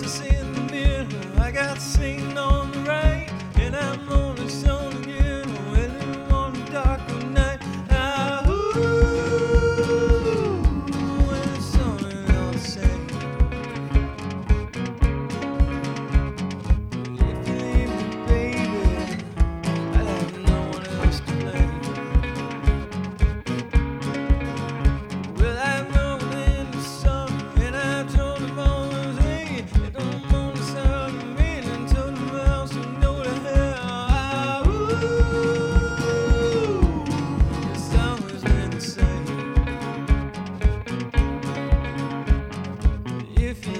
to see in the mirror. I got seen. Don't